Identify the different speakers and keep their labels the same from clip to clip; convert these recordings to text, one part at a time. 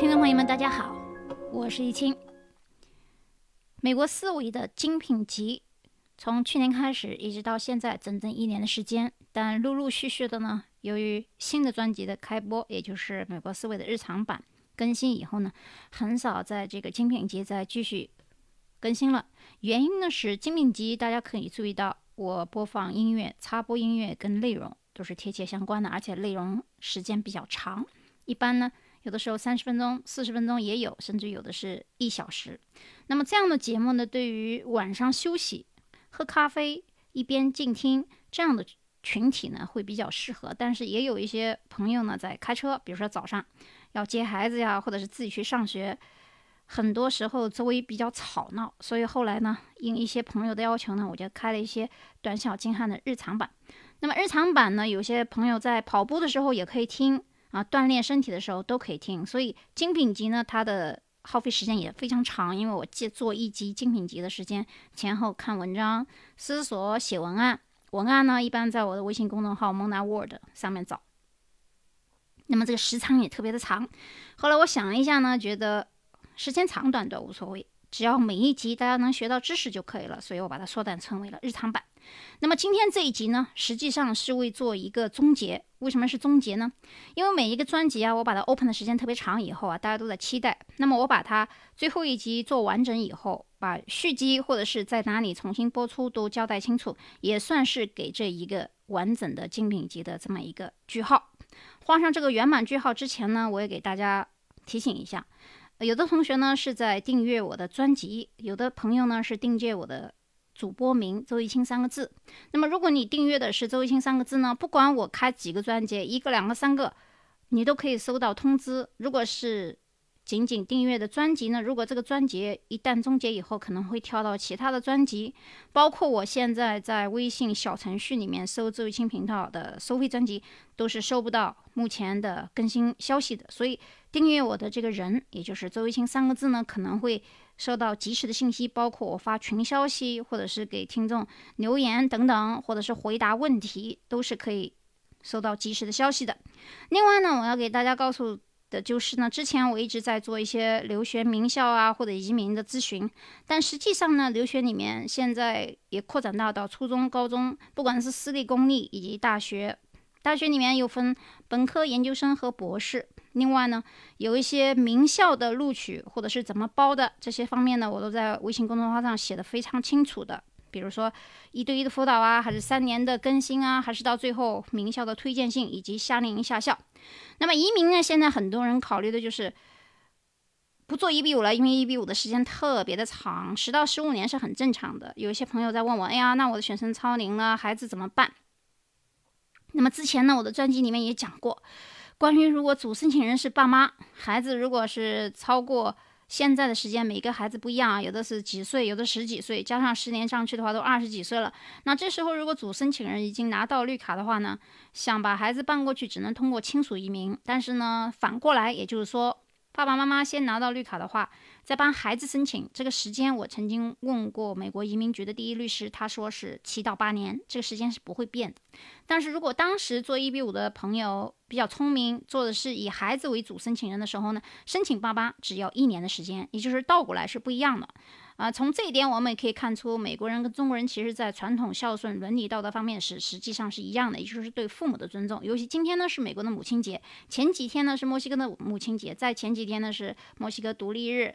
Speaker 1: 听众朋友们，大家好，我是易清。美国思维的精品集，从去年开始一直到现在，整整一年的时间。但陆陆续续的呢，由于新的专辑的开播，也就是美国思维的日常版更新以后呢，很少在这个精品集再继续更新了。原因呢是精品集，大家可以注意到，我播放音乐、插播音乐跟内容都是贴切相关的，而且内容时间比较长，一般呢。有的时候三十分钟、四十分钟也有，甚至有的是一小时。那么这样的节目呢，对于晚上休息、喝咖啡、一边静听这样的群体呢，会比较适合。但是也有一些朋友呢，在开车，比如说早上要接孩子呀，或者是自己去上学，很多时候周围比较吵闹，所以后来呢，应一些朋友的要求呢，我就开了一些短小精悍的日常版。那么日常版呢，有些朋友在跑步的时候也可以听。啊，锻炼身体的时候都可以听，所以精品集呢，它的耗费时间也非常长。因为我记做一集精品集的时间，前后看文章、思索、写文案，文案呢一般在我的微信公众号“蒙娜 Word” 上面找。那么这个时长也特别的长。后来我想了一下呢，觉得时间长短都无所谓。只要每一集大家能学到知识就可以了，所以我把它缩短成为了日常版。那么今天这一集呢，实际上是为做一个终结。为什么是终结呢？因为每一个专辑啊，我把它 open 的时间特别长以后啊，大家都在期待。那么我把它最后一集做完整以后，把续集或者是在哪里重新播出都交代清楚，也算是给这一个完整的精品集的这么一个句号。画上这个圆满句号之前呢，我也给大家提醒一下。有的同学呢是在订阅我的专辑，有的朋友呢是订阅我的主播名周一清三个字。那么如果你订阅的是周一清三个字呢，不管我开几个专辑，一个、两个、三个，你都可以收到通知。如果是仅仅订阅的专辑呢？如果这个专辑一旦终结以后，可能会跳到其他的专辑，包括我现在在微信小程序里面搜周一清频道的收费专辑，都是收不到目前的更新消息的。所以订阅我的这个人，也就是周一清三个字呢，可能会收到及时的信息，包括我发群消息，或者是给听众留言等等，或者是回答问题，都是可以收到及时的消息的。另外呢，我要给大家告诉。的就是呢，之前我一直在做一些留学名校啊或者移民的咨询，但实际上呢，留学里面现在也扩展到到初中、高中，不管是私立、公立以及大学，大学里面又分本科、研究生和博士。另外呢，有一些名校的录取或者是怎么包的这些方面呢，我都在微信公众号上写的非常清楚的。比如说一对一的辅导啊，还是三年的更新啊，还是到最后名校的推荐信以及夏令营下校。那么移民呢，现在很多人考虑的就是不做一比五了，因为一比五的时间特别的长，十到十五年是很正常的。有一些朋友在问我，哎呀，那我的学生超龄了，孩子怎么办？那么之前呢，我的专辑里面也讲过，关于如果主申请人是爸妈，孩子如果是超过。现在的时间，每个孩子不一样啊，有的是几岁，有的十几岁，加上十年上去的话，都二十几岁了。那这时候，如果主申请人已经拿到绿卡的话呢，想把孩子办过去，只能通过亲属移民。但是呢，反过来，也就是说。爸爸妈妈先拿到绿卡的话，再帮孩子申请，这个时间我曾经问过美国移民局的第一律师，他说是七到八年，这个时间是不会变的。但是如果当时做一比五的朋友比较聪明，做的是以孩子为主申请人的时候呢，申请爸妈只要一年的时间，也就是倒过来是不一样的。啊，从这一点我们也可以看出，美国人跟中国人其实在传统孝顺、伦理道德方面是实际上是一样的，也就是对父母的尊重。尤其今天呢是美国的母亲节，前几天呢是墨西哥的母亲节，在前几天呢是墨西哥独立日，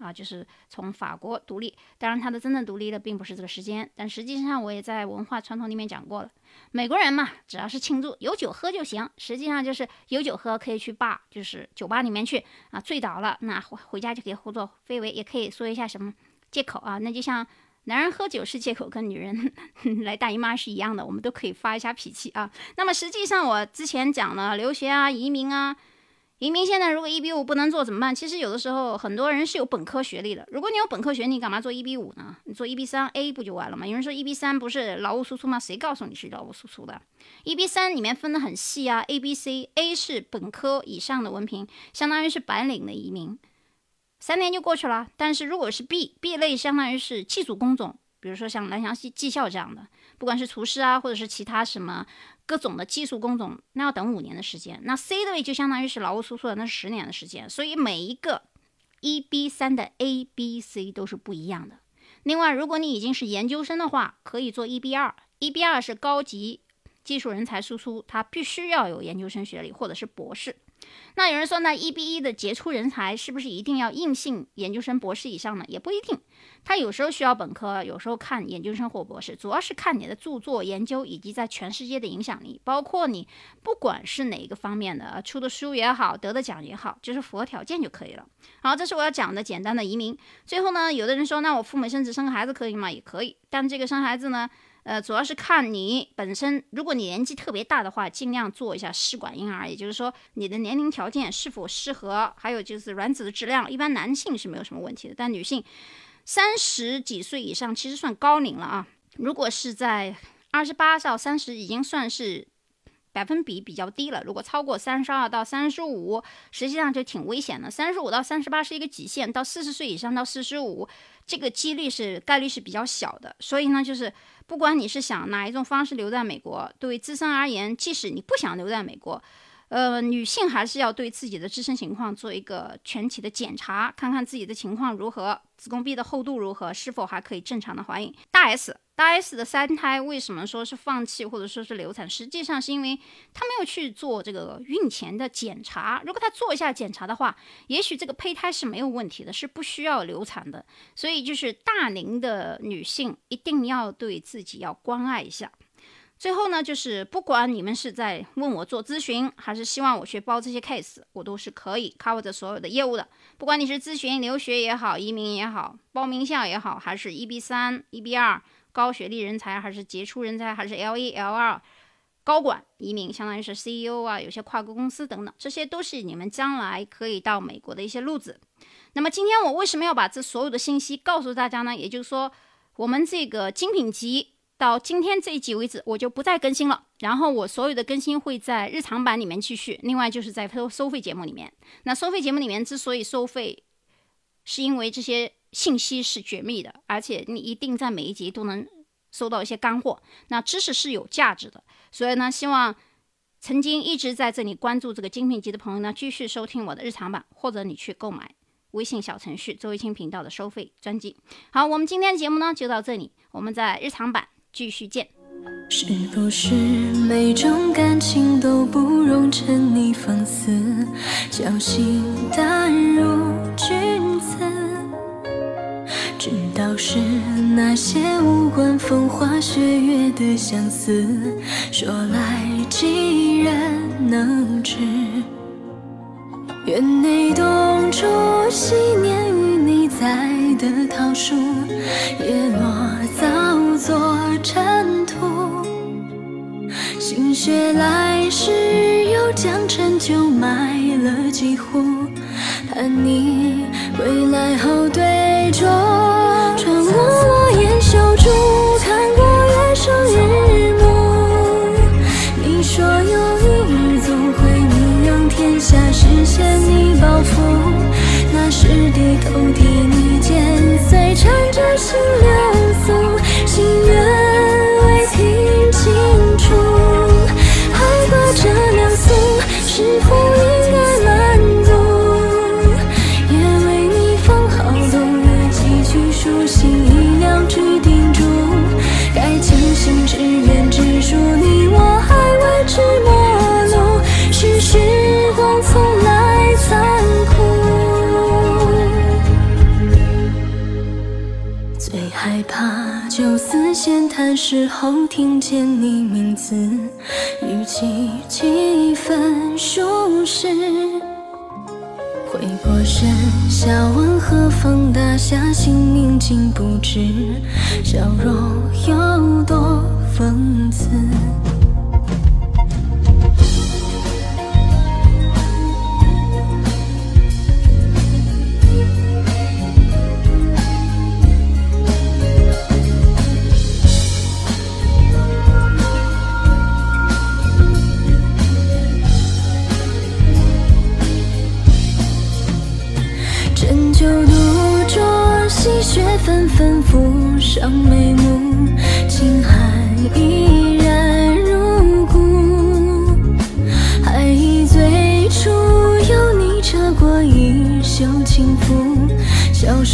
Speaker 1: 啊，就是从法国独立。当然，它的真正独立的并不是这个时间，但实际上我也在文化传统里面讲过了，美国人嘛，只要是庆祝有酒喝就行。实际上就是有酒喝可以去吧，就是酒吧里面去啊，醉倒了那回回家就可以胡作非为，也可以说一下什么。借口啊，那就像男人喝酒是借口，跟女人 来大姨妈是一样的，我们都可以发一下脾气啊。那么实际上，我之前讲了留学啊、移民啊，移民现在如果一比五不能做怎么办？其实有的时候很多人是有本科学历的，如果你有本科学历，干嘛做一比五呢？你做一比三 A 不就完了吗？有人说一比三不是劳务输出吗？谁告诉你是劳务输出的？一比三里面分的很细啊，A、B、C，A 是本科以上的文凭，相当于是白领的移民。三年就过去了，但是如果是 B B 类，相当于是技术工种，比如说像蓝翔技技校这样的，不管是厨师啊，或者是其他什么各种的技术工种，那要等五年的时间。那 C 类就相当于是劳务输出的，那是十年的时间。所以每一个 EB 三的 A、B、C 都是不一样的。另外，如果你已经是研究生的话，可以做 EB 二，EB 二是高级技术人才输出，它必须要有研究生学历或者是博士。那有人说，那 EB 一的杰出人才是不是一定要硬性研究生、博士以上呢？也不一定，他有时候需要本科，有时候看研究生或博士，主要是看你的著作、研究以及在全世界的影响力，包括你不管是哪一个方面的，出的书也好，得的奖也好，就是符合条件就可以了。好，这是我要讲的简单的移民。最后呢，有的人说，那我父母生子生个孩子可以吗？也可以，但这个生孩子呢？呃，主要是看你本身，如果你年纪特别大的话，尽量做一下试管婴儿，也就是说你的年龄条件是否适合，还有就是卵子的质量，一般男性是没有什么问题的，但女性三十几岁以上其实算高龄了啊。如果是在二十八到三十，已经算是。百分比比较低了，如果超过三十二到三十五，实际上就挺危险的。三十五到三十八是一个极限，到四十岁以上到四十五，这个几率是概率是比较小的。所以呢，就是不管你是想哪一种方式留在美国，对于自身而言，即使你不想留在美国。呃，女性还是要对自己的自身情况做一个全体的检查，看看自己的情况如何，子宫壁的厚度如何，是否还可以正常的怀孕。大 S，大 S 的三胎为什么说是放弃或者说是流产？实际上是因为她没有去做这个孕前的检查。如果她做一下检查的话，也许这个胚胎是没有问题的，是不需要流产的。所以就是大龄的女性一定要对自己要关爱一下。最后呢，就是不管你们是在问我做咨询，还是希望我去包这些 case，我都是可以 cover 着所有的业务的。不管你是咨询、留学也好，移民也好，报名校也好，还是 EB 三、EB 二高学历人才，还是杰出人才，还是 L 一、L 二高管移民，相当于是 CEO 啊，有些跨国公司等等，这些都是你们将来可以到美国的一些路子。那么今天我为什么要把这所有的信息告诉大家呢？也就是说，我们这个精品集。到今天这一集为止，我就不再更新了。然后我所有的更新会在日常版里面继续。另外就是在收收费节目里面。那收费节目里面之所以收费，是因为这些信息是绝密的，而且你一定在每一集都能收到一些干货。那知识是有价值的，所以呢，希望曾经一直在这里关注这个精品集的朋友呢，继续收听我的日常版，或者你去购买微信小程序周一清频道的收费专辑。好，我们今天的节目呢就到这里，我们在日常版。继续见。
Speaker 2: 是不是每种感情都不容沉溺放肆，侥幸淡如君子？知道是那些无关风花雪月的相思，说来几人能知？院内冬初昔年与你栽的桃树，叶落早作尘土。心血来时又将陈酒买了几壶，盼你归来后闲谈时候听见你名字，语气几分熟识。回过神，笑问何方大侠，姓名竟不知，笑容有多讽刺。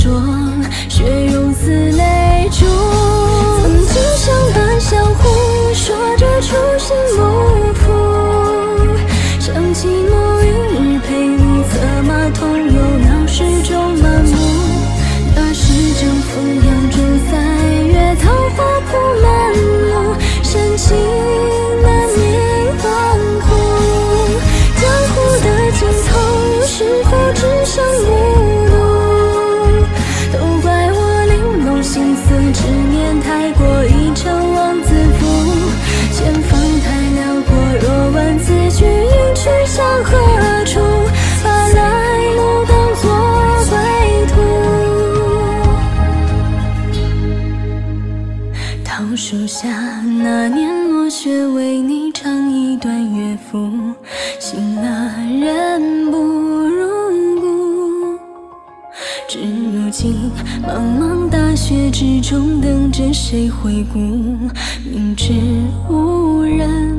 Speaker 2: 落雪融似树下，那年落雪，为你唱一段乐府。醒了人不如故。至如今，茫茫大雪之中，等着谁回顾？明知无人